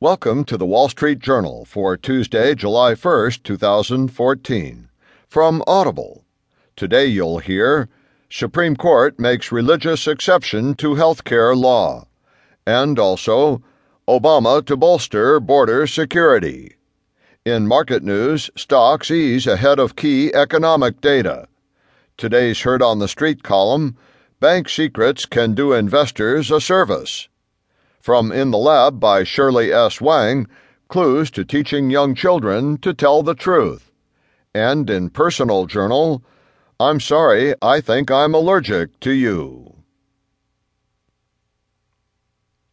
Welcome to the Wall Street Journal for Tuesday, July 1st, 2014. From Audible. Today you'll hear Supreme Court makes religious exception to health care law, and also Obama to bolster border security. In market news, stocks ease ahead of key economic data. Today's Heard on the Street column Bank Secrets Can Do Investors a Service. From In the Lab by Shirley S. Wang Clues to Teaching Young Children to Tell the Truth. And in Personal Journal, I'm sorry, I think I'm allergic to you.